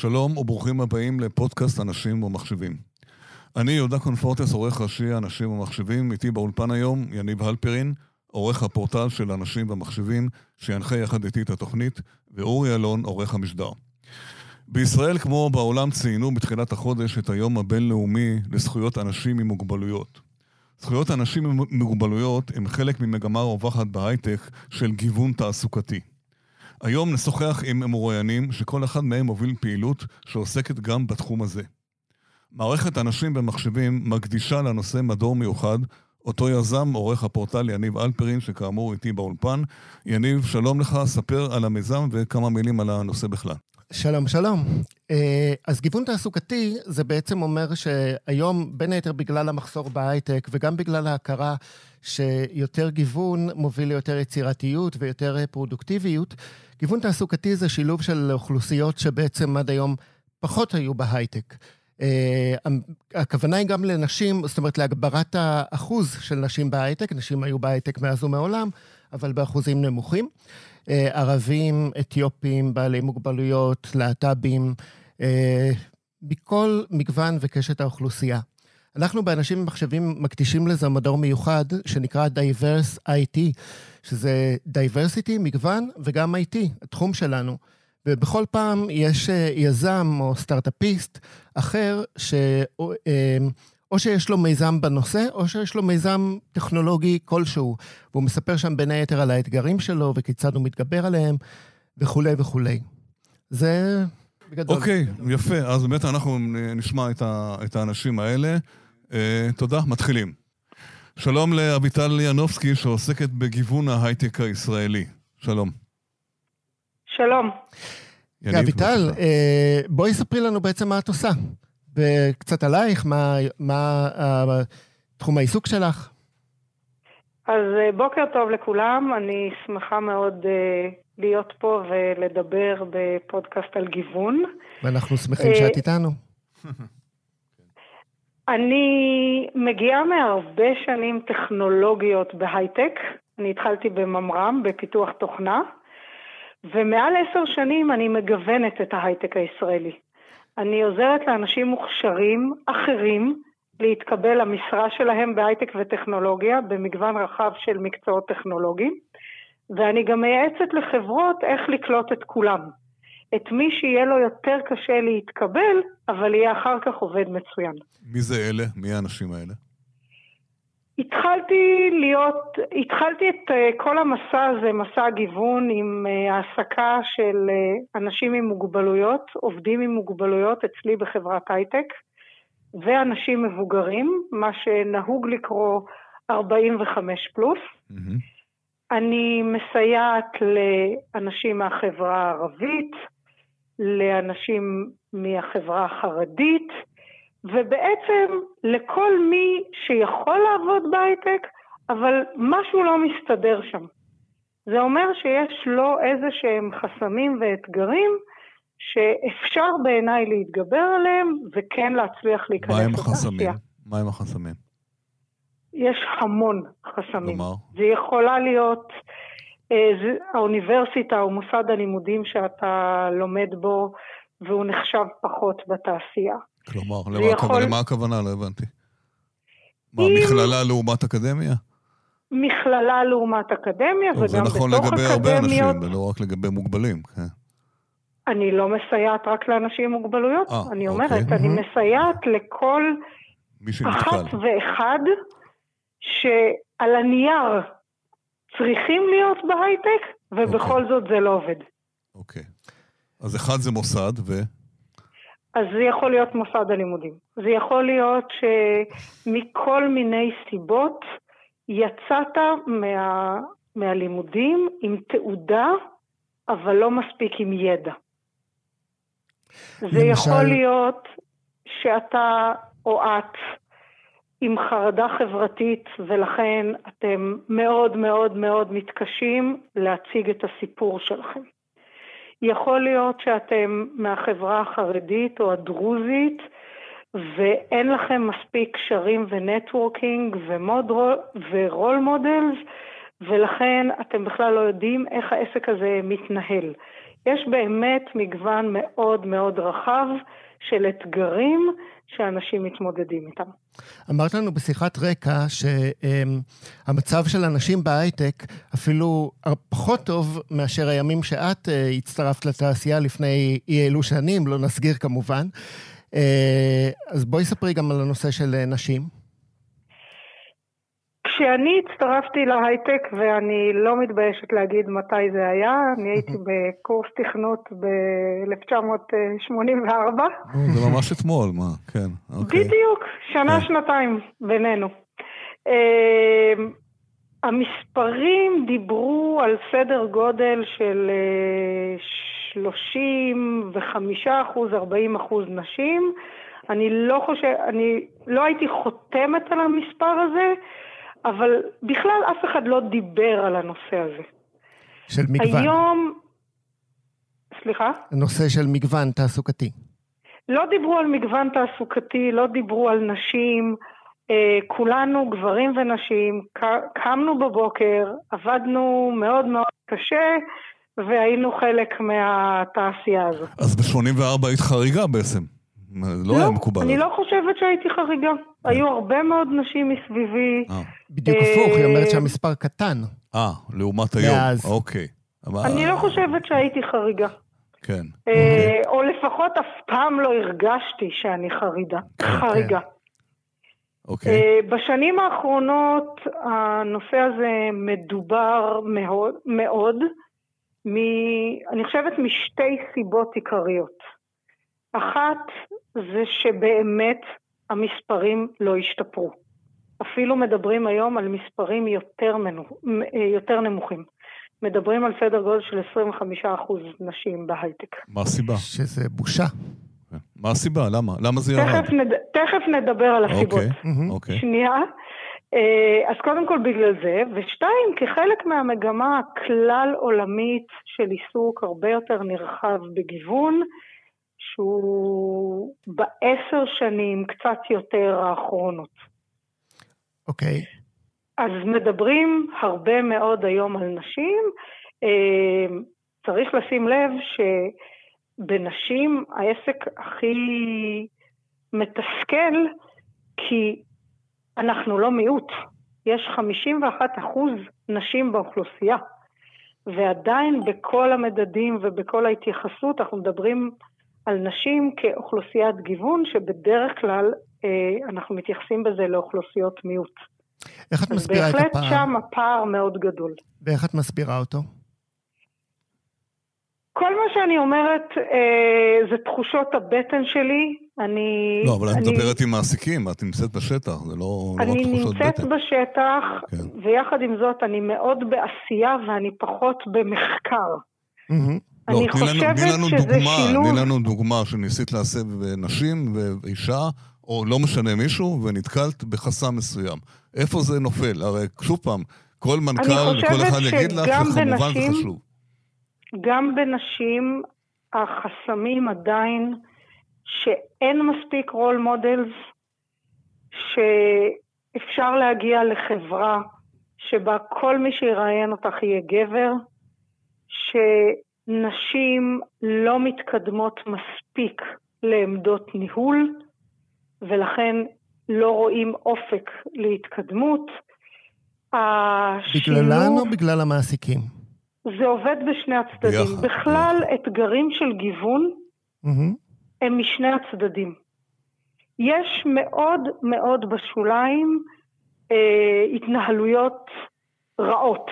שלום וברוכים הבאים לפודקאסט אנשים ומחשבים. אני יהודה קונפורטס, עורך ראשי אנשים ומחשבים, איתי באולפן היום יניב הלפרין, עורך הפורטל של אנשים ומחשבים, שינחה יחד איתי את התוכנית, ואורי אלון, עורך המשדר. בישראל כמו בעולם ציינו בתחילת החודש את היום הבינלאומי לזכויות אנשים עם מוגבלויות. זכויות אנשים עם מוגבלויות הם חלק ממגמה רווחת בהייטק של גיוון תעסוקתי. היום נשוחח עם מרואיינים שכל אחד מהם מוביל פעילות שעוסקת גם בתחום הזה. מערכת אנשים במחשבים מקדישה לנושא מדור מיוחד, אותו יזם עורך הפורטל יניב אלפרין, שכאמור איתי באולפן. יניב, שלום לך, ספר על המיזם וכמה מילים על הנושא בכלל. שלום, שלום. אה, אז גיוון תעסוקתי זה בעצם אומר שהיום, בין היתר בגלל המחסור בהייטק וגם בגלל ההכרה שיותר גיוון מוביל ליותר יצירתיות ויותר פרודוקטיביות, גיוון תעסוקתי זה שילוב של אוכלוסיות שבעצם עד היום פחות היו בהייטק. אה, הכוונה היא גם לנשים, זאת אומרת להגברת האחוז של נשים בהייטק, נשים היו בהייטק מאז ומעולם, אבל באחוזים נמוכים. אה, ערבים, אתיופים, בעלי מוגבלויות, להט"בים, אה, מכל מגוון וקשת האוכלוסייה. אנחנו באנשים במחשבים מקדישים לזה מדור מיוחד שנקרא Diverse IT, שזה Diversity, מגוון, וגם IT, התחום שלנו. ובכל פעם יש אה, יזם או סטארט-אפיסט אחר, ש... או שיש לו מיזם בנושא, או שיש לו מיזם טכנולוגי כלשהו. והוא מספר שם בין היתר על האתגרים שלו וכיצד הוא מתגבר עליהם, וכולי וכולי. זה בגדול. אוקיי, okay, יפה. אז באמת אנחנו נשמע את, ה, את האנשים האלה. Uh, תודה, מתחילים. שלום לאביטל ינובסקי, שעוסקת בגיוון ההייטק הישראלי. שלום. שלום. אביטל, uh, בואי ספרי לנו בעצם מה את עושה. וקצת עלייך, מה, מה uh, תחום העיסוק שלך. אז uh, בוקר טוב לכולם, אני שמחה מאוד uh, להיות פה ולדבר בפודקאסט על גיוון. ואנחנו שמחים שאת איתנו. אני מגיעה מהרבה שנים טכנולוגיות בהייטק. אני התחלתי בממר"ם, בפיתוח תוכנה, ומעל עשר שנים אני מגוונת את ההייטק הישראלי. אני עוזרת לאנשים מוכשרים אחרים להתקבל למשרה שלהם בהייטק וטכנולוגיה במגוון רחב של מקצועות טכנולוגיים, ואני גם מייעצת לחברות איך לקלוט את כולם. את מי שיהיה לו יותר קשה להתקבל, אבל יהיה אחר כך עובד מצוין. מי זה אלה? מי האנשים האלה? התחלתי להיות, התחלתי את אה, כל המסע הזה, מסע הגיוון עם אה, העסקה של אה, אנשים עם מוגבלויות, עובדים עם מוגבלויות אצלי בחברת הייטק, ואנשים מבוגרים, מה שנהוג לקרוא 45 פלוס. Mm-hmm. אני מסייעת לאנשים מהחברה הערבית, לאנשים מהחברה החרדית, ובעצם לכל מי שיכול לעבוד בהייטק, אבל משהו לא מסתדר שם. זה אומר שיש לו איזה שהם חסמים ואתגרים שאפשר בעיניי להתגבר עליהם וכן להצליח להיכנס לתעשייה. מה הם החסמים? מה הם החסמים? יש המון חסמים. כלומר? זה יכולה להיות אה, האוניברסיטה או מוסד הלימודים שאתה לומד בו והוא נחשב פחות בתעשייה. כלומר, למה, יכול... למה הכוונה? לא הבנתי. מה, אם... מכללה לעומת אקדמיה? מכללה לעומת אקדמיה, וגם בתוך אקדמיות... זה נכון לגבי הרבה אנשים, ולא רק לגבי מוגבלים, כן. אני לא מסייעת רק לאנשים עם מוגבלויות, 아, אה, אני אומרת, אוקיי. אני מסייעת לכל אחת ואחד שעל הנייר צריכים להיות בהייטק, ובכל אוקיי. זאת זה לא עובד. אוקיי. אז אחד זה מוסד, ו... אז זה יכול להיות מוסד הלימודים. זה יכול להיות שמכל מיני סיבות יצאת מה, מהלימודים עם תעודה, אבל לא מספיק עם ידע. זה למשל... יכול להיות שאתה או את עם חרדה חברתית, ולכן אתם מאוד מאוד מאוד מתקשים להציג את הסיפור שלכם. יכול להיות שאתם מהחברה החרדית או הדרוזית ואין לכם מספיק קשרים ו networking ו role models ולכן אתם בכלל לא יודעים איך העסק הזה מתנהל. יש באמת מגוון מאוד מאוד רחב של אתגרים שאנשים מתמודדים איתם. אמרת לנו בשיחת רקע שהמצב של אנשים בהייטק אפילו פחות טוב מאשר הימים שאת אה, הצטרפת לתעשייה לפני אי אלו שנים, לא נסגיר כמובן. אה, אז בואי ספרי גם על הנושא של נשים. כשאני הצטרפתי להייטק, ואני לא מתביישת להגיד מתי זה היה, אני הייתי בקורס תכנות ב-1984. זה ממש אתמול, מה, כן. אוקיי. בדיוק, שנה-שנתיים כן. בינינו. אמ, המספרים דיברו על סדר גודל של 35 אה, אחוז, 40 אחוז נשים. אני לא חושב, אני לא הייתי חותמת על המספר הזה, אבל בכלל אף אחד לא דיבר על הנושא הזה. של מגוון. היום... סליחה? הנושא של מגוון תעסוקתי. לא דיברו על מגוון תעסוקתי, לא דיברו על נשים. אה, כולנו, גברים ונשים, קמנו בבוקר, עבדנו מאוד מאוד קשה, והיינו חלק מהתעשייה הזאת. אז ב-84 היית חריגה בעצם. לא, לא היה מקובל. אני לא חושבת שהייתי חריגה. כן. היו הרבה מאוד נשים מסביבי. אה. בדיוק הפוך, היא אומרת שהמספר קטן. אה, לעומת היום. אוקיי. אני לא חושבת שהייתי חריגה. כן. אה, אוקיי. או לפחות אף פעם לא הרגשתי שאני חרידה. כן. חריגה. אוקיי. אה, בשנים האחרונות הנושא הזה מדובר מאוד, מאוד מ, אני חושבת משתי סיבות עיקריות. אחת זה שבאמת המספרים לא השתפרו. אפילו מדברים היום על מספרים יותר, מנו, יותר נמוכים. מדברים על סדר גודל של 25% נשים בהייטק. מה הסיבה? שזה בושה. מה הסיבה? למה? למה זה ירד? תכף, נד... תכף נדבר על הסיבות. אוקיי, אוקיי. שנייה. אה, אז קודם כל בגלל זה, ושתיים, כחלק מהמגמה הכלל עולמית של עיסוק הרבה יותר נרחב בגיוון, שהוא בעשר שנים, קצת יותר האחרונות. אוקיי. Okay. אז מדברים הרבה מאוד היום על נשים. אה, צריך לשים לב שבנשים העסק הכי מתסכל, כי אנחנו לא מיעוט. יש 51 אחוז נשים באוכלוסייה, ועדיין בכל המדדים ובכל ההתייחסות אנחנו מדברים על נשים כאוכלוסיית גיוון, שבדרך כלל אה, אנחנו מתייחסים בזה לאוכלוסיות מיעוט. איך את מסבירה את הפער? בהחלט שם הפער מאוד גדול. ואיך את מסבירה אותו? כל מה שאני אומרת אה, זה תחושות הבטן שלי. אני... לא, אבל אני, את מדברת עם מעסיקים, את נמצאת בשטח, זה לא, לא רק תחושות בטן. אני נמצאת בשטח, כן. ויחד עם זאת אני מאוד בעשייה ואני פחות במחקר. Mm-hmm. לא, אני חושבת לנו, שזה לנו דוגמה, שילוב... תני לנו דוגמה שניסית להסב נשים ואישה, או לא משנה מישהו, ונתקלת בחסם מסוים. איפה זה נופל? הרי שוב פעם, כל מנכ"ל וכל אחד יגיד לך שכמובן זה חשוב. גם בנשים החסמים עדיין שאין מספיק role models, שאפשר להגיע לחברה שבה כל מי שיראיין אותך יהיה גבר, ש... נשים לא מתקדמות מספיק לעמדות ניהול, ולכן לא רואים אופק להתקדמות. בגללן או בגלל המעסיקים? זה עובד בשני הצדדים. יחד, בכלל, יחד. אתגרים של גיוון mm-hmm. הם משני הצדדים. יש מאוד מאוד בשוליים אה, התנהלויות רעות.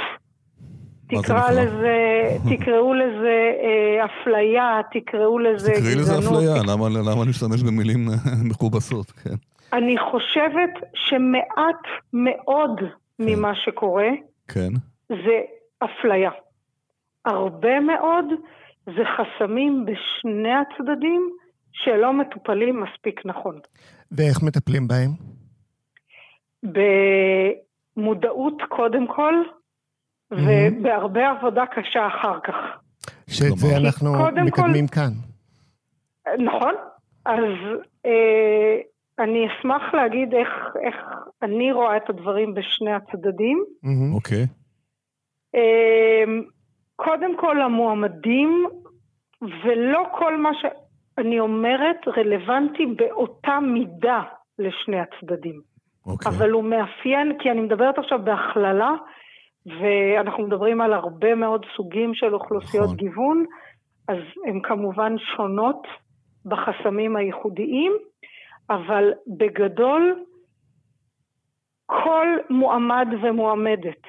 תקרא לזה, תקראו לזה אה, אפליה, תקראו לזה גזענות. תקראי לזה אפליה, למה, למה להשתמש במילים מכובסות, כן. אני חושבת שמעט מאוד כן. ממה שקורה, כן. זה אפליה. הרבה מאוד זה חסמים בשני הצדדים שלא מטופלים מספיק נכון. ואיך מטפלים בהם? במודעות קודם כל, ובהרבה עבודה קשה אחר כך. שאת זה אנחנו מקדמים כל... כאן. נכון, אז אה, אני אשמח להגיד איך, איך אני רואה את הדברים בשני הצדדים. אוקיי. אה, קודם כל, המועמדים ולא כל מה שאני אומרת רלוונטי באותה מידה לשני הצדדים. Okay. אוקיי. אבל הוא מאפיין, כי אני מדברת עכשיו בהכללה, ואנחנו מדברים על הרבה מאוד סוגים של אוכלוסיות נכון. גיוון, אז הן כמובן שונות בחסמים הייחודיים, אבל בגדול כל מועמד ומועמדת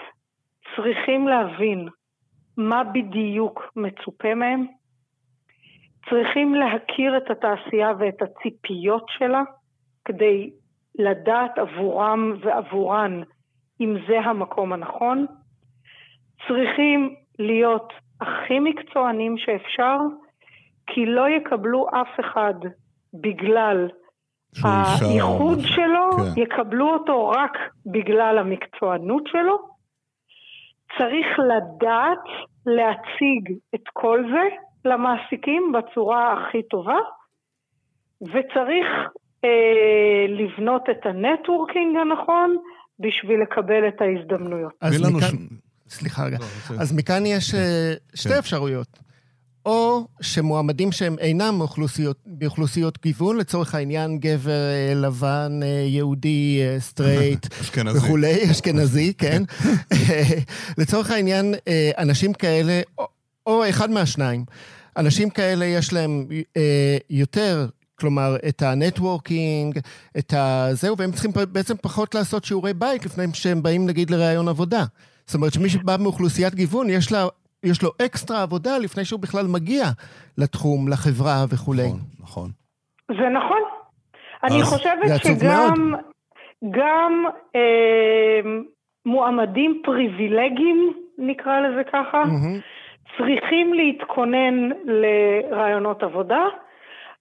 צריכים להבין מה בדיוק מצופה מהם, צריכים להכיר את התעשייה ואת הציפיות שלה כדי לדעת עבורם ועבורן אם זה המקום הנכון, צריכים להיות הכי מקצוענים שאפשר, כי לא יקבלו אף אחד בגלל הייחוד שלו, כן. יקבלו אותו רק בגלל המקצוענות שלו. צריך לדעת להציג את כל זה למעסיקים בצורה הכי טובה, וצריך אה, לבנות את ה networking הנכון בשביל לקבל את ההזדמנויות. אז מכאן. סליחה רגע. לא, אז מכאן יש אה, שתי כן. אפשרויות. או שמועמדים שהם אינם מאוכלוסיות, באוכלוסיות גיוון, לצורך העניין גבר אה, לבן, אה, יהודי, סטרייט וכולי, אשכנזי, כן. לצורך העניין, אנשים כאלה, או, או אחד מהשניים, אנשים כאלה יש להם יותר כלומר, את ה networking, את הזהו, והם צריכים בעצם פחות לעשות שיעורי בית לפני שהם באים נגיד לראיון עבודה. זאת אומרת שמי שבא מאוכלוסיית גיוון, יש, לה, יש לו אקסטרה עבודה לפני שהוא בכלל מגיע לתחום, לחברה וכולי. נכון, נכון. זה נכון. אני חושבת שגם גם, אה, מועמדים פריבילגיים, נקרא לזה ככה, mm-hmm. צריכים להתכונן לרעיונות עבודה,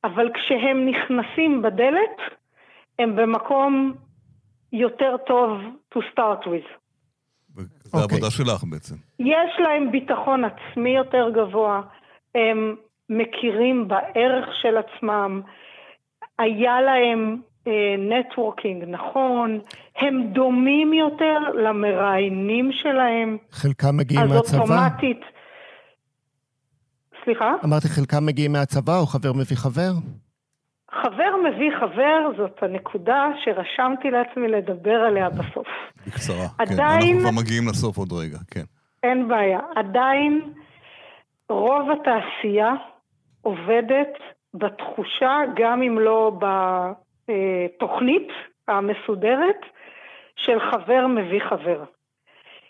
אבל כשהם נכנסים בדלת, הם במקום יותר טוב to start with. זה okay. העבודה אוקיי. שלך בעצם. יש להם ביטחון עצמי יותר גבוה, הם מכירים בערך של עצמם, היה להם נטוורקינג uh, נכון, הם דומים יותר למראיינים שלהם. חלקם מגיעים מהצבא? אז אוטומטית סליחה? אמרתי, חלקם מגיעים מהצבא או חבר מביא חבר? חבר מביא חבר זאת הנקודה שרשמתי לעצמי לדבר עליה בסוף. בקצרה. עדיין... כן. אנחנו כבר מגיעים לסוף עוד רגע, כן. אין בעיה. עדיין רוב התעשייה עובדת בתחושה, גם אם לא בתוכנית המסודרת, של חבר מביא חבר.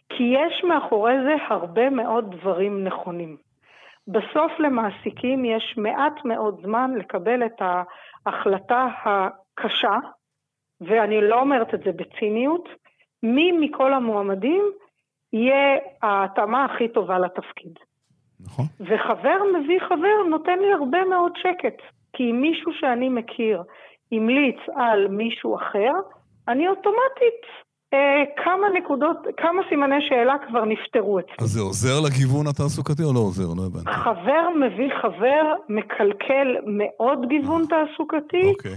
כי יש מאחורי זה הרבה מאוד דברים נכונים. בסוף למעסיקים יש מעט מאוד זמן לקבל את ההחלטה הקשה, ואני לא אומרת את זה בציניות, מי מכל המועמדים יהיה ההתאמה הכי טובה לתפקיד. נכון. וחבר מביא חבר נותן לי הרבה מאוד שקט, כי אם מישהו שאני מכיר המליץ על מישהו אחר, אני אוטומטית כמה נקודות, כמה סימני שאלה כבר נפתרו אצלי. אז זה עוזר לגיוון התעסוקתי או לא עוזר? לא הבנתי. חבר מביא חבר מקלקל מאוד גיוון אה, תעסוקתי אוקיי.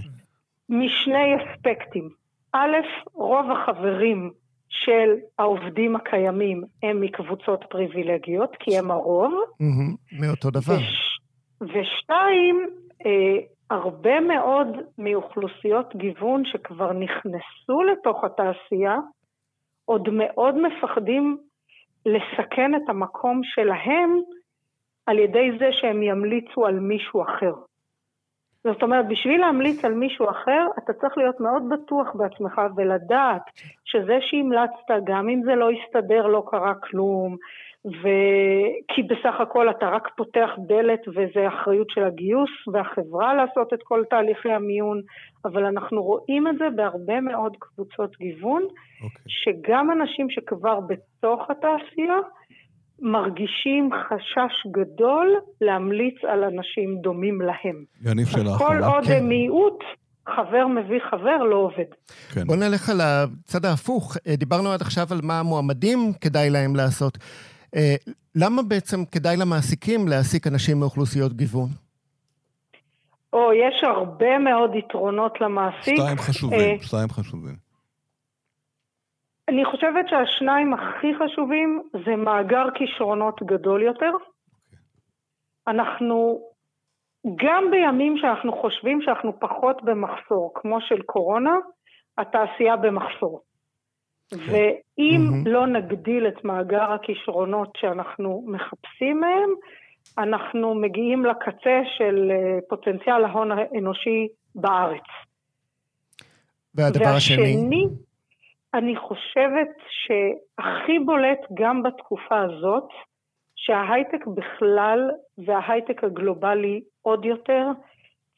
משני אספקטים. א', רוב החברים של העובדים הקיימים הם מקבוצות פריבילגיות, כי הם הרוב. מאותו דבר. ושתיים, אה, הרבה מאוד מאוכלוסיות גיוון שכבר נכנסו לתוך התעשייה, עוד מאוד מפחדים לסכן את המקום שלהם על ידי זה שהם ימליצו על מישהו אחר. זאת אומרת, בשביל להמליץ על מישהו אחר, אתה צריך להיות מאוד בטוח בעצמך ולדעת שזה שהמלצת, גם אם זה לא יסתדר, לא קרה כלום, ו... כי בסך הכל אתה רק פותח דלת וזה אחריות של הגיוס והחברה לעשות את כל תהליכי המיון, אבל אנחנו רואים את זה בהרבה מאוד קבוצות גיוון, okay. אוקיי. שגם אנשים שכבר בתוך התעשייה מרגישים חשש גדול להמליץ על אנשים דומים להם. יניב שאלה אחרונה. כל עוד כן. הם מיעוט, חבר מביא חבר לא עובד. כן. בוא נלך על הצד ההפוך. דיברנו עד עכשיו על מה המועמדים כדאי להם לעשות. אה, למה בעצם כדאי למעסיקים להעסיק אנשים מאוכלוסיות גיוון? או, יש הרבה מאוד יתרונות למעסיק. שתיים חשובים, אה, שתיים חשובים. אני חושבת שהשניים הכי חשובים זה מאגר כישרונות גדול יותר. Okay. אוקיי. אנחנו גם בימים שאנחנו חושבים שאנחנו פחות במחסור, כמו של קורונה, התעשייה במחסור. כן. ואם mm-hmm. לא נגדיל את מאגר הכישרונות שאנחנו מחפשים מהם, אנחנו מגיעים לקצה של אה, פוטנציאל ההון האנושי בארץ. והדבר והשני, השני? אני חושבת שהכי בולט גם בתקופה הזאת, שההייטק בכלל וההייטק הגלובלי עוד יותר,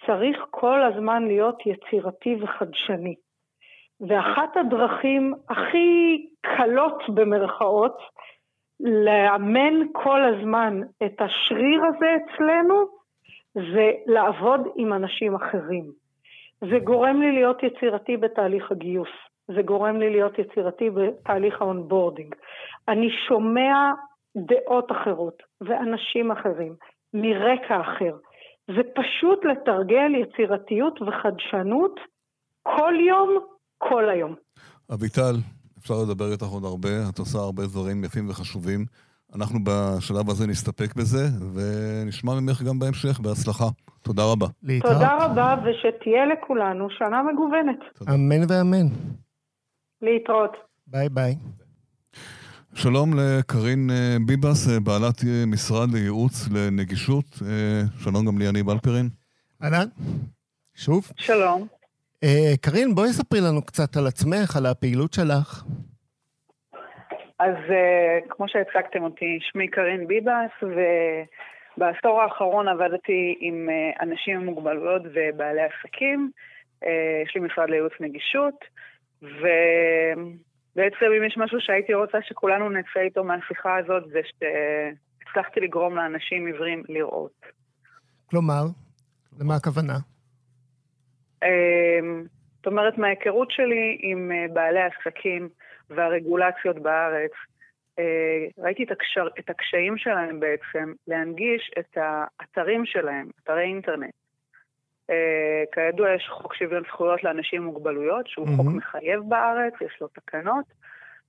צריך כל הזמן להיות יצירתי וחדשני. ואחת הדרכים הכי קלות במרכאות לאמן כל הזמן את השריר הזה אצלנו זה לעבוד עם אנשים אחרים. זה גורם לי להיות יצירתי בתהליך הגיוס, זה גורם לי להיות יצירתי בתהליך ה onboarding. אני שומע דעות אחרות ואנשים אחרים מרקע אחר. זה פשוט לתרגל יצירתיות וחדשנות כל יום, כל היום. אביטל, אפשר לדבר איתך עוד הרבה, את עושה הרבה דברים יפים וחשובים. אנחנו בשלב הזה נסתפק בזה, ונשמע ממך גם בהמשך. בהצלחה. תודה רבה. להתראות. תודה רבה, ושתהיה לכולנו שנה מגוונת. אמן ואמן. להתראות. ביי ביי. שלום לקרין אה, ביבס, אה, בעלת אה, משרד לייעוץ לנגישות. שלום גם ליאני בלפרין. אהלן, שוב. שלום. קרין, בואי ספרי לנו קצת על עצמך, על הפעילות שלך. אז כמו שהצגתם אותי, שמי קרין ביבס, ובעשור האחרון עבדתי עם אנשים עם מוגבלויות ובעלי עסקים. יש לי משרד לייעוץ נגישות, ו... בעצם אם יש משהו שהייתי רוצה שכולנו נצא איתו מהשיחה הזאת, זה שהצלחתי לגרום לאנשים עיוורים לראות. כלומר, למה הכוונה? אמ, זאת אומרת, מההיכרות שלי עם אה, בעלי עסקים והרגולציות בארץ, אה, ראיתי את, הקשר, את הקשיים שלהם בעצם להנגיש את האתרים שלהם, אתרי אינטרנט. Uh, כידוע, יש חוק שוויון זכויות לאנשים עם מוגבלויות, שהוא mm-hmm. חוק מחייב בארץ, יש לו תקנות,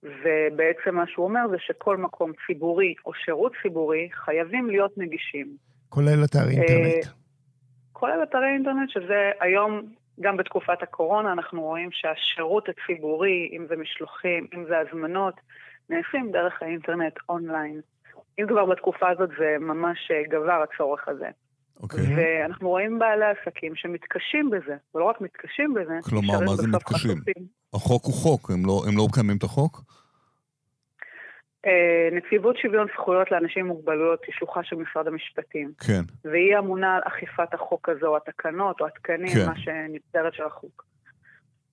ובעצם מה שהוא אומר זה שכל מקום ציבורי או שירות ציבורי חייבים להיות נגישים. כולל אתר אינטרנט. כולל אתרי אינטרנט, שזה היום, גם בתקופת הקורונה, אנחנו רואים שהשירות הציבורי, אם זה משלוחים, אם זה הזמנות, נעשים דרך האינטרנט אונליין. אם כבר בתקופה הזאת זה ממש אה, גבר הצורך הזה. אוקיי. ואנחנו רואים בעלי עסקים שמתקשים בזה, ולא רק מתקשים בזה, כלומר, מה זה מתקשים? חשופים. החוק הוא חוק, הם לא, הם לא מקיימים את החוק? אה, נציבות שוויון זכויות לאנשים עם מוגבלויות היא שלוחה של משרד המשפטים. כן. והיא אמונה על אכיפת החוק הזה, או התקנות, או התקנים, כן. מה שנבצרת של החוק.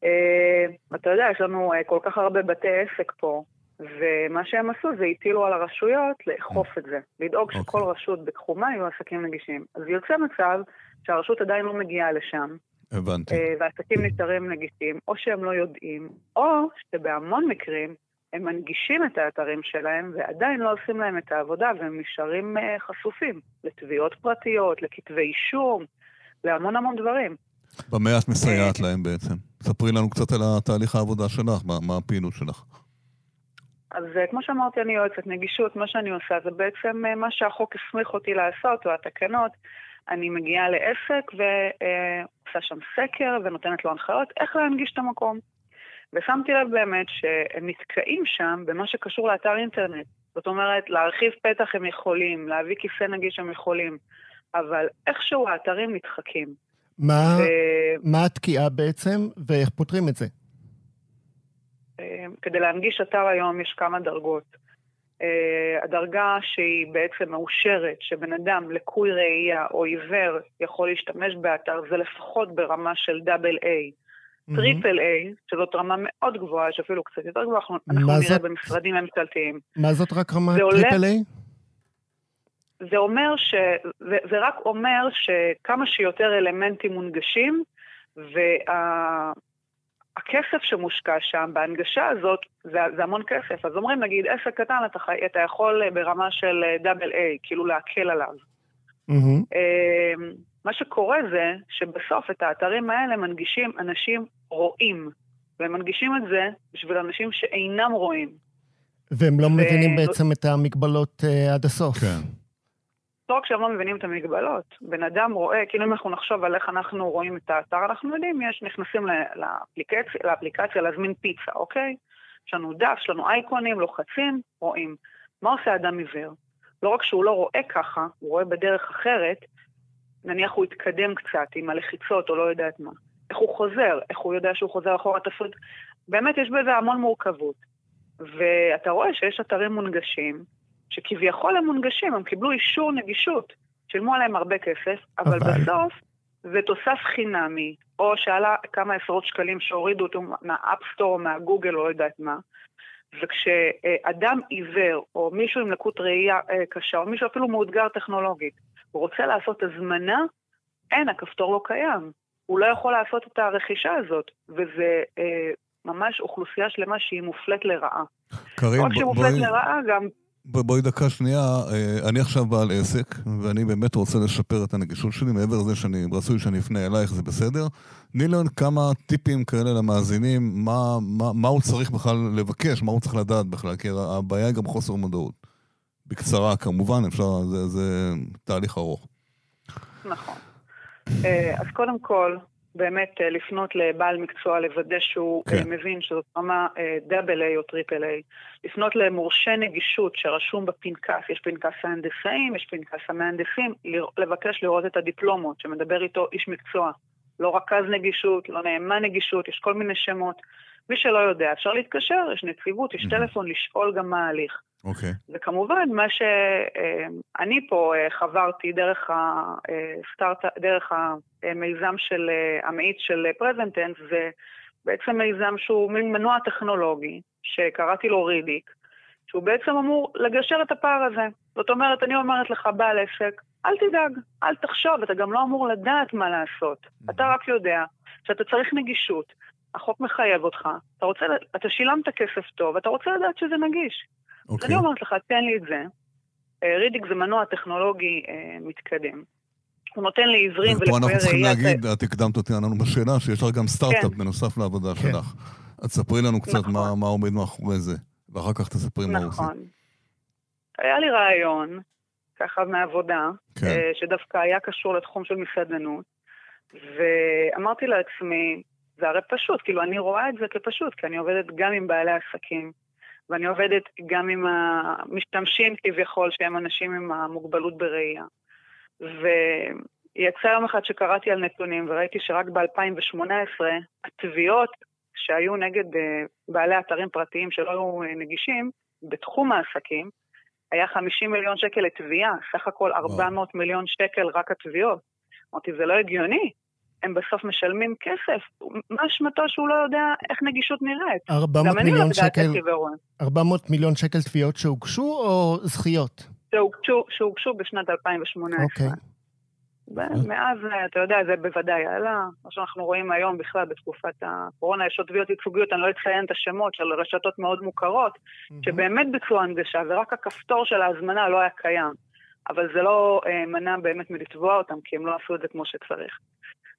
אה, אתה יודע, יש לנו אה, כל כך הרבה בתי עסק פה, ומה שהם עשו זה הטילו על הרשויות לאכוף את זה, לדאוג okay. שכל אוקיי. רשות בתחומה יהיו עסקים נגישים. אז יוצא מצב שהרשות עדיין לא מגיעה לשם. הבנתי. אה, ועסקים נשארים נגישים, או שהם לא יודעים, או שבהמון מקרים הם מנגישים את האתרים שלהם ועדיין לא עושים להם את העבודה והם נשארים אה, חשופים לתביעות פרטיות, לכתבי אישום, להמון המון דברים. במה את מסייעת להם בעצם? ספרי לנו קצת על התהליך העבודה שלך, מה, מה הפעילות שלך. אז אה, כמו שאמרתי, אני יועצת נגישות, מה שאני עושה זה בעצם אה, מה שהחוק הסמיך אותי לעשות, או התקנות. אני מגיעה לעסק ועושה שם סקר ונותנת לו הנחיות איך להנגיש את המקום. ושמתי לב באמת שהם נתקעים שם במה שקשור לאתר אינטרנט. זאת אומרת, להרחיב פתח הם יכולים, להביא כיסא נגיש הם יכולים, אבל איכשהו האתרים נדחקים. מה, ו... מה התקיעה בעצם, ואיך פותרים את זה? אה, כדי להנגיש אתר היום יש כמה דרגות. אה, הדרגה שהיא בעצם מאושרת, שבן אדם לקוי ראייה או עיוור יכול להשתמש באתר, זה לפחות ברמה של double A. triple A, שזאת רמה מאוד גבוהה, שאפילו קצת יותר גבוהה, אנחנו נראה זאת? במשרדים ממשלתיים. מה זאת רק רמה triple A? זה אומר ש... זה, זה רק אומר שכמה שיותר אלמנטים מונגשים, וה... הכסף שמושקע שם, בהנגשה הזאת, זה, זה המון כסף. אז אומרים, נגיד, עסק קטן, אתה, אתה יכול ברמה של דאבל אה, איי, כאילו להקל עליו. Mm-hmm. מה שקורה זה שבסוף את האתרים האלה מנגישים אנשים רואים, והם מנגישים את זה בשביל אנשים שאינם רואים. והם לא ו... מבינים בעצם את המגבלות uh, עד הסוף. כן. לא רק שהם לא מבינים את המגבלות, בן אדם רואה, כאילו אם אנחנו נחשוב על איך אנחנו רואים את האתר, אנחנו יודעים, יש, נכנסים לאפליקציה, לאפליקציה להזמין פיצה, אוקיי? יש לנו דף, יש לנו אייקונים, לוחצים, רואים. מה עושה אדם עיוור? לא רק שהוא לא רואה ככה, הוא רואה בדרך אחרת, נניח הוא התקדם קצת עם הלחיצות או לא יודעת מה. איך הוא חוזר, איך הוא יודע שהוא חוזר אחורה תפריט. באמת יש בזה המון מורכבות. ואתה רואה שיש אתרים מונגשים, שכביכול הם מונגשים, הם קיבלו אישור נגישות, שילמו עליהם הרבה כסף, אבל, אבל... בסוף זה תוסף חינמי, או שעלה כמה עשרות שקלים שהורידו אותו מה App Store או מהגוגל או לא יודעת מה, וכשאדם עיוור, או מישהו עם לקות ראייה אה, קשה, או מישהו אפילו מאותגר טכנולוגית, הוא רוצה לעשות הזמנה, אין, הכפתור לא קיים. הוא לא יכול לעשות את הרכישה הזאת, וזה אה, ממש אוכלוסייה שלמה שהיא מופלית לרעה. קרין, בואי... מופלית לרעה, גם... בואי דקה שנייה, אה, אני עכשיו בעל עסק, ואני באמת רוצה לשפר את הנגישות שלי, מעבר לזה שאני, רצוי שאני אפנה אלייך, זה בסדר. תני לנו כמה טיפים כאלה למאזינים, מה, מה, מה הוא צריך בכלל לבקש, מה הוא צריך לדעת בכלל, כי הבעיה היא גם חוסר מודעות. בקצרה, כמובן, אפשר, זה, זה תהליך ארוך. נכון. אה, אז קודם כל, באמת אה, לפנות לבעל מקצוע, לוודא שהוא אה, כן. מבין שזאת רמה double A או triple A. לפנות למורשה נגישות שרשום בפנקס, יש פנקס ההנדסאים, יש פנקס המהנדסים, לבקש לראות את הדיפלומות, שמדבר איתו איש מקצוע. לא רכז נגישות, לא נאמן נגישות, יש כל מיני שמות. מי שלא יודע, אפשר להתקשר, יש נציבות, יש טלפון, לשאול גם מה ההליך. אוקיי. Okay. וכמובן, מה שאני אה, פה אה, חברתי דרך, הסטארט, אה, דרך המיזם של, המאיץ של פרזנטנס, זה בעצם מיזם שהוא מין מנוע טכנולוגי, שקראתי לו רידיק, שהוא בעצם אמור לגשר את הפער הזה. זאת אומרת, אני אומרת לך, בעל עסק, אל תדאג, אל תחשוב, אתה גם לא אמור לדעת מה לעשות. Mm-hmm. אתה רק יודע שאתה צריך נגישות, החוק מחייב אותך, אתה, רוצה, אתה שילמת כסף טוב, אתה רוצה לדעת שזה נגיש. אוקיי. אני אומרת לך, תן לי את זה. אה, רידיק זה מנוע טכנולוגי אה, מתקדם. הוא נותן לי עיוורים ולקויי ראייה... ופה אנחנו צריכים להגיד, את הקדמת אותי לנו בשאלה, שיש לך גם סטארט-אפ כן. בנוסף לעבודה כן. שלך. אז ספרי לנו קצת נכון. מה, מה עומד מאחורי זה, ואחר כך תספרי. מה הוא עושה. נכון. היה לי רעיון, ככה מעבודה, כן. אה, שדווקא היה קשור לתחום של מסעדנות, ואמרתי לעצמי, זה הרי פשוט, כאילו אני רואה את זה כפשוט, כי אני עובדת גם עם בעלי עסקים, ואני עובדת גם עם המשתמשים כביכול, שהם אנשים עם המוגבלות בראייה. ויצא יום אחד שקראתי על נתונים וראיתי שרק ב-2018 התביעות שהיו נגד אה, בעלי אתרים פרטיים שלא היו אה, נגישים, בתחום העסקים, היה 50 מיליון שקל לתביעה, סך הכל 400 מיליון שקל רק התביעות. אמרתי, זה לא הגיוני. הם בסוף משלמים כסף. מה אשמתו שהוא לא יודע איך נגישות נראית? 400 לא מיליון שקל, 400 מיליון שקל תביעות שהוגשו או זכיות? שהוגשו, שהוגשו בשנת 2018. אוקיי. ומאז, אתה יודע, זה בוודאי עלה. מה שאנחנו רואים היום בכלל בתקופת הקורונה, יש עוד תביעות ייצוגיות, אני לא אציין את השמות של רשתות מאוד מוכרות, שבאמת ביצעו הנגשה, ורק הכפתור של ההזמנה לא היה קיים. אבל זה לא אה, מנע באמת מלתבוע אותם, כי הם לא עשו את זה כמו שצריך.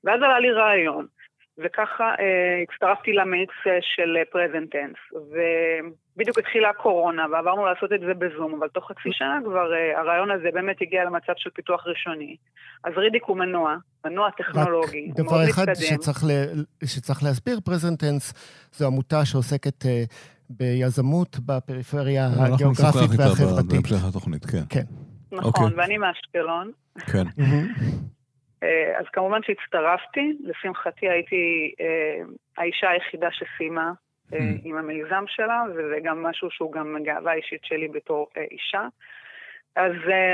ואז עלה לי רעיון, וככה אה, הצטרפתי למאיץ אה, של פרזנטנס, ובדיוק התחילה הקורונה, ועברנו לעשות את זה בזום, אבל תוך חצי שנה כבר אה, הרעיון הזה באמת הגיע למצב של פיתוח ראשוני. אז רידיק הוא מנוע, מנוע טכנולוגי, רק דבר אחד שצריך, ל... שצריך להסביר, פרזנטנס זו עמותה שעוסקת... אה, ביזמות בפריפריה הגיאוגרפית והחברתית. אנחנו נשוחח איתה בהמשך התוכנית, כן. כן. נכון, okay. אוקיי. ואני מאשקלון. כן. אה, אז כמובן שהצטרפתי, לשמחתי הייתי אה, האישה היחידה שסיימה אה, hmm. עם המיזם שלה, וזה גם משהו שהוא גם גאווה אישית שלי בתור אישה. אז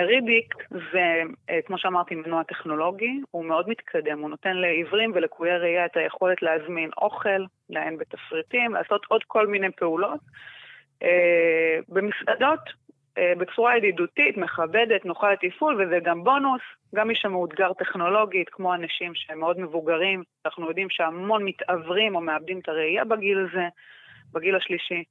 רידיק זה, כמו שאמרתי, מנוע טכנולוגי, הוא מאוד מתקדם, הוא נותן לעיוורים ולקויי ראייה את היכולת להזמין אוכל, לעיין בתפריטים, לעשות עוד כל מיני פעולות. במסעדות אה, בצורה ידידותית, מכבדת, נוחה לתפעול, וזה גם בונוס. גם מי שמאותגר טכנולוגית, כמו אנשים שהם מאוד מבוגרים, אנחנו יודעים שהמון מתעוורים או מאבדים את הראייה בגיל הזה, בגיל השלישי,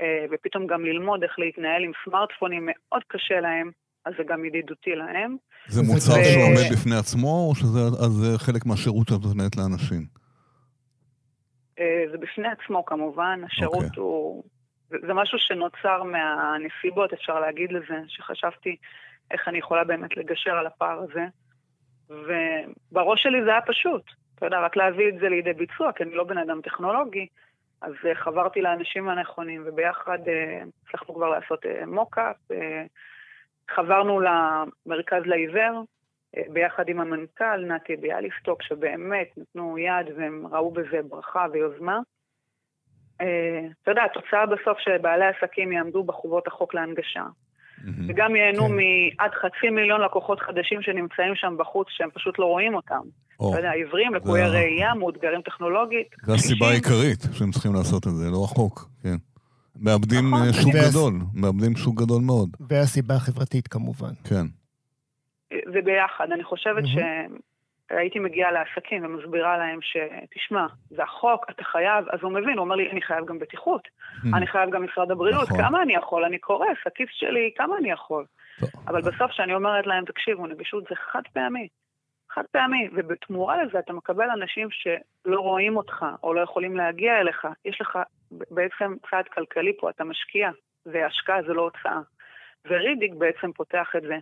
אה, ופתאום גם ללמוד איך להתנהל עם סמארטפונים מאוד קשה להם, אז זה גם ידידותי להם. זה מוצר ו... שעומד בפני עצמו, או שזה חלק מהשירות שאת נותנת לאנשים? אה, זה בפני עצמו כמובן, השירות okay. אוקיי. הוא זה משהו שנוצר מהנסיבות, אפשר להגיד לזה, שחשבתי איך אני יכולה באמת לגשר על הפער הזה. ובראש שלי זה היה פשוט, אתה יודע, רק להביא את זה לידי ביצוע, כי אני לא בן אדם טכנולוגי, אז uh, חברתי לאנשים הנכונים, וביחד uh, הצלחנו כבר לעשות uh, מוקאפ, חברנו למרכז לעיוור, ביחד עם המנכ"ל נתי ביאליסטוק, שבאמת נתנו יד והם ראו בזה ברכה ויוזמה. Uh, אתה יודע, התוצאה בסוף שבעלי עסקים יעמדו בחובות החוק להנגשה. וגם ייהנו כן. מעד חצי מיליון לקוחות חדשים שנמצאים שם בחוץ, שהם פשוט לא רואים אותם. אתה יודע, עיוורים, לקויי ראייה, מאותגרים טכנולוגית. זו הסיבה העיקרית שהם צריכים לעשות את זה, לא רחוק, כן. מאבדים נכון. שוק גדול, מאבדים שוק גדול מאוד. והסיבה החברתית כמובן. כן. זה ביחד. אני חושבת ש... הייתי מגיעה לעסקים ומסבירה להם שתשמע, זה החוק, אתה חייב, אז הוא מבין, הוא אומר לי, אני חייב גם בטיחות, hmm. אני חייב גם משרד הבריאות, נכון. כמה אני יכול? אני קורס, הכיס שלי, כמה אני יכול? אבל בסוף כשאני אומרת להם, תקשיבו, נגישות זה חד פעמי, חד פעמי, ובתמורה לזה אתה מקבל אנשים שלא רואים אותך, או לא יכולים להגיע אליך, יש לך בעצם צעד כלכלי פה, אתה משקיע, והשקעה זה לא הוצאה. ורידיק בעצם פותח את זה.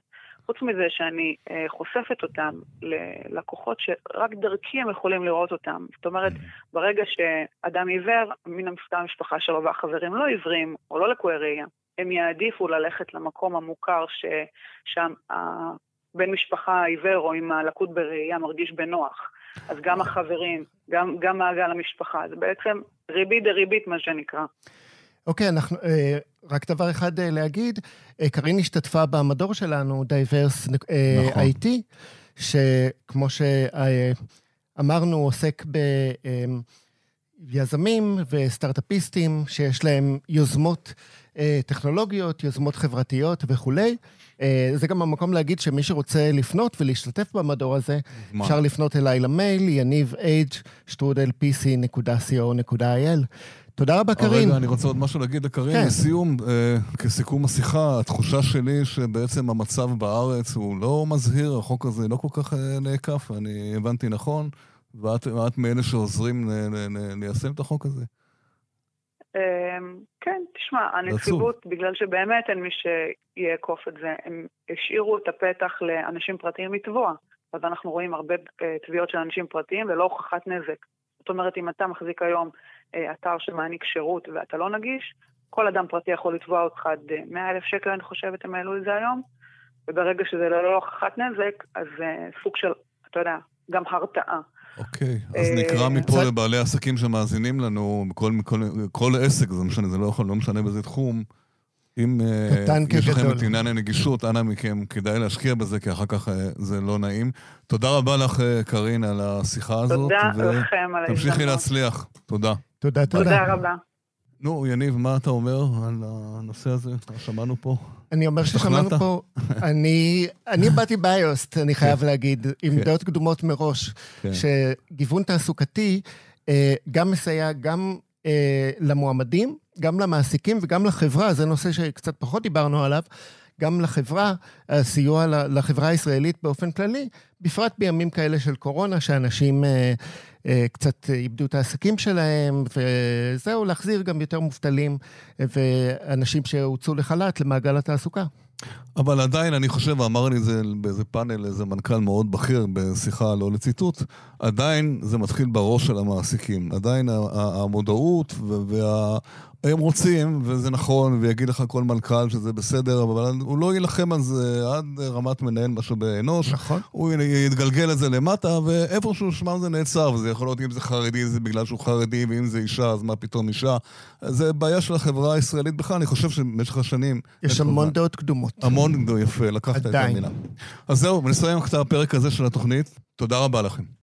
חוץ מזה שאני אה, חושפת אותם ללקוחות שרק דרכי הם יכולים לראות אותם. זאת אומרת, ברגע שאדם עיוור, מן הסתם המשפחה שלו והחברים לא עיוורים או לא לקויי ראייה, הם יעדיפו ללכת למקום המוכר ששם בן משפחה עיוור או עם הלקות בראייה מרגיש בנוח. אז גם החברים, גם, גם מעגל המשפחה, זה בעצם ריבית דריבית, מה שנקרא. אוקיי, אנחנו, אה, רק דבר אחד אה, להגיד, אה, קארין השתתפה במדור שלנו, diverse אה, נכון. IT, שכמו שאמרנו, עוסק ביזמים וסטארט-אפיסטים שיש להם יוזמות אה, טכנולוגיות, יוזמות חברתיות וכולי. אה, זה גם המקום להגיד שמי שרוצה לפנות ולהשתתף במדור הזה, מה? אפשר לפנות אליי למייל, יניב אייג' שטרודל pc.co.il. תודה רבה, קארין. רגע, אני רוצה עוד משהו להגיד לקארין. כן. לסיום, אה, כסיכום השיחה, התחושה שלי שבעצם המצב בארץ הוא לא מזהיר, החוק הזה לא כל כך אה, נעקף, אני הבנתי נכון, ואת, ואת מאלה שעוזרים ליישם את החוק הזה. אמ, כן, תשמע, הנציבות, בגלל שבאמת אין מי שיאכוף את זה, הם השאירו את הפתח לאנשים פרטיים לתבוע. אז אנחנו רואים הרבה אה, תביעות של אנשים פרטיים ללא הוכחת נזק. זאת אומרת, אם אתה מחזיק היום אתר שמעניק שירות ואתה לא נגיש, כל אדם פרטי יכול לתבוע אותך עד 100 אה, אלף שקל, אני חושבת, הם העלו את זה היום, וברגע שזה ללא הוכחת נזק, אז זה סוג של, אתה יודע, גם הרתעה. אוקיי, אז נקרא מפה לבעלי עסקים שמאזינים לנו, כל, כל, כל עסק, זה משנה, זה לא יכול, לא משנה באיזה תחום. אם יש לכם את עניין הנגישות, אנא מכם, כדאי להשקיע בזה, כי אחר כך זה לא נעים. תודה רבה לך, קארין, על השיחה הזאת. תודה לכם על ההזדמנות. תמשיכי להצליח. תודה. תודה, תודה. תודה רבה. נו, יניב, מה אתה אומר על הנושא הזה? שמענו פה. אני אומר ששמענו פה, אני, אני באתי ביוסט, אני חייב כן. להגיד, עם כן. דעות קדומות מראש, כן. שגיוון תעסוקתי אה, גם מסייע גם אה, למועמדים, גם למעסיקים וגם לחברה, זה נושא שקצת פחות דיברנו עליו, גם לחברה, הסיוע לחברה הישראלית באופן כללי, בפרט בימים כאלה של קורונה, שאנשים אה, אה, קצת איבדו את העסקים שלהם, וזהו, להחזיר גם יותר מובטלים ואנשים שהוצאו לחל"ת למעגל התעסוקה. אבל עדיין, אני חושב, ואמר לי את זה באיזה פאנל, איזה מנכ"ל מאוד בכיר בשיחה לא לציטוט, עדיין זה מתחיל בראש של המעסיקים. עדיין המודעות וה... הם רוצים, וזה נכון, ויגיד לך כל מנכ"ל שזה בסדר, אבל הוא לא יילחם על זה עד רמת מנהל משאבי אנוש. נכון. הוא יתגלגל את זה למטה, ואיפשהו שמם זה נעצר, וזה יכול להיות אם זה חרדי, זה בגלל שהוא חרדי, ואם זה אישה, אז מה פתאום אישה. זה בעיה של החברה הישראלית בכלל, אני חושב שבמשך השנים... יש המון דעות קדומות. המון דעות, יפה, לקחת את המילה. אז זהו, נסיים את הפרק הזה של התוכנית. תודה רבה לכם.